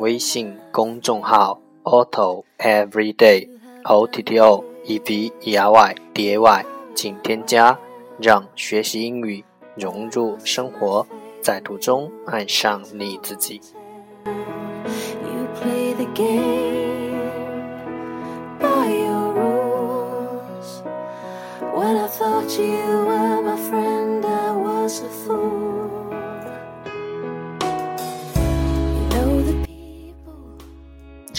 微信公众号 Otto Everyday O T T O E V E R Y D A Y，请添加，让学习英语融入生活，在途中爱上你自己。You play the game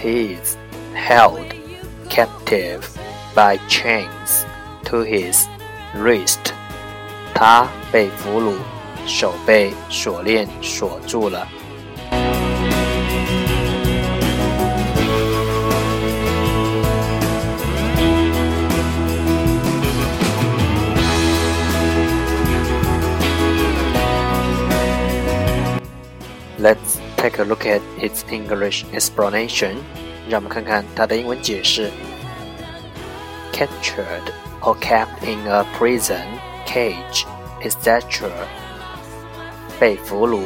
He is held captive by chains to his wrist. 他被俘虏，手被锁链锁住了。 Let's take a look at its English explanation. 让我们看看它的英文解释。Captured or kept in a prison cage, etc. 被俘虏，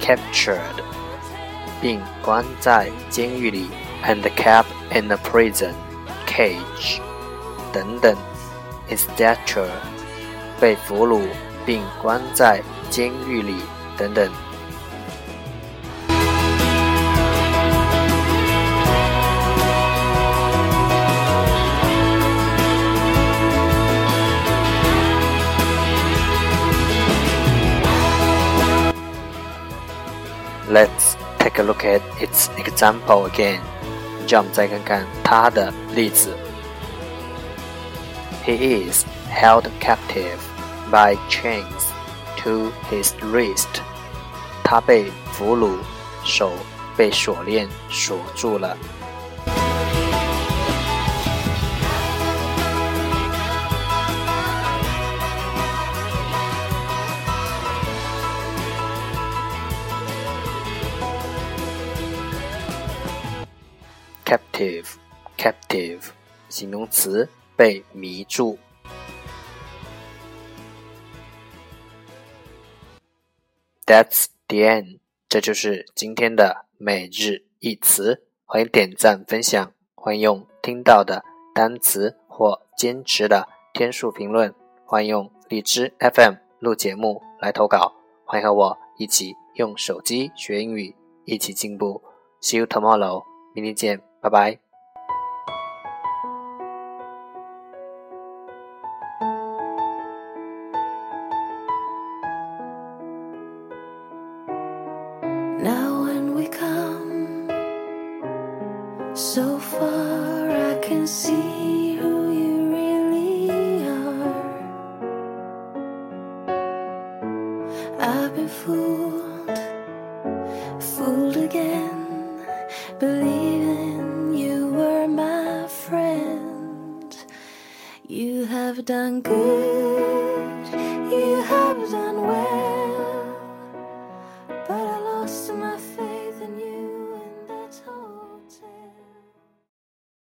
captured，并关在监狱里，and kept in a prison cage，等等，etc. 被俘虏并关在监狱里，等等。 Let's take a look at its example again. 让我们再看看它的例子。He is held captive by chains to his wrist. 他被俘虏，手被锁链锁住了。 Captive captive 形容词被迷住。That's the end，这就是今天的每日一词。欢迎点赞分享，欢迎用听到的单词或坚持的天数评论，欢迎用荔枝 FM 录节目来投稿，欢迎和我一起用手机学英语，一起进步。See you tomorrow，明天见，拜拜。Now when we come so far, I can see who you really are. I've been fooled, fooled again, believing You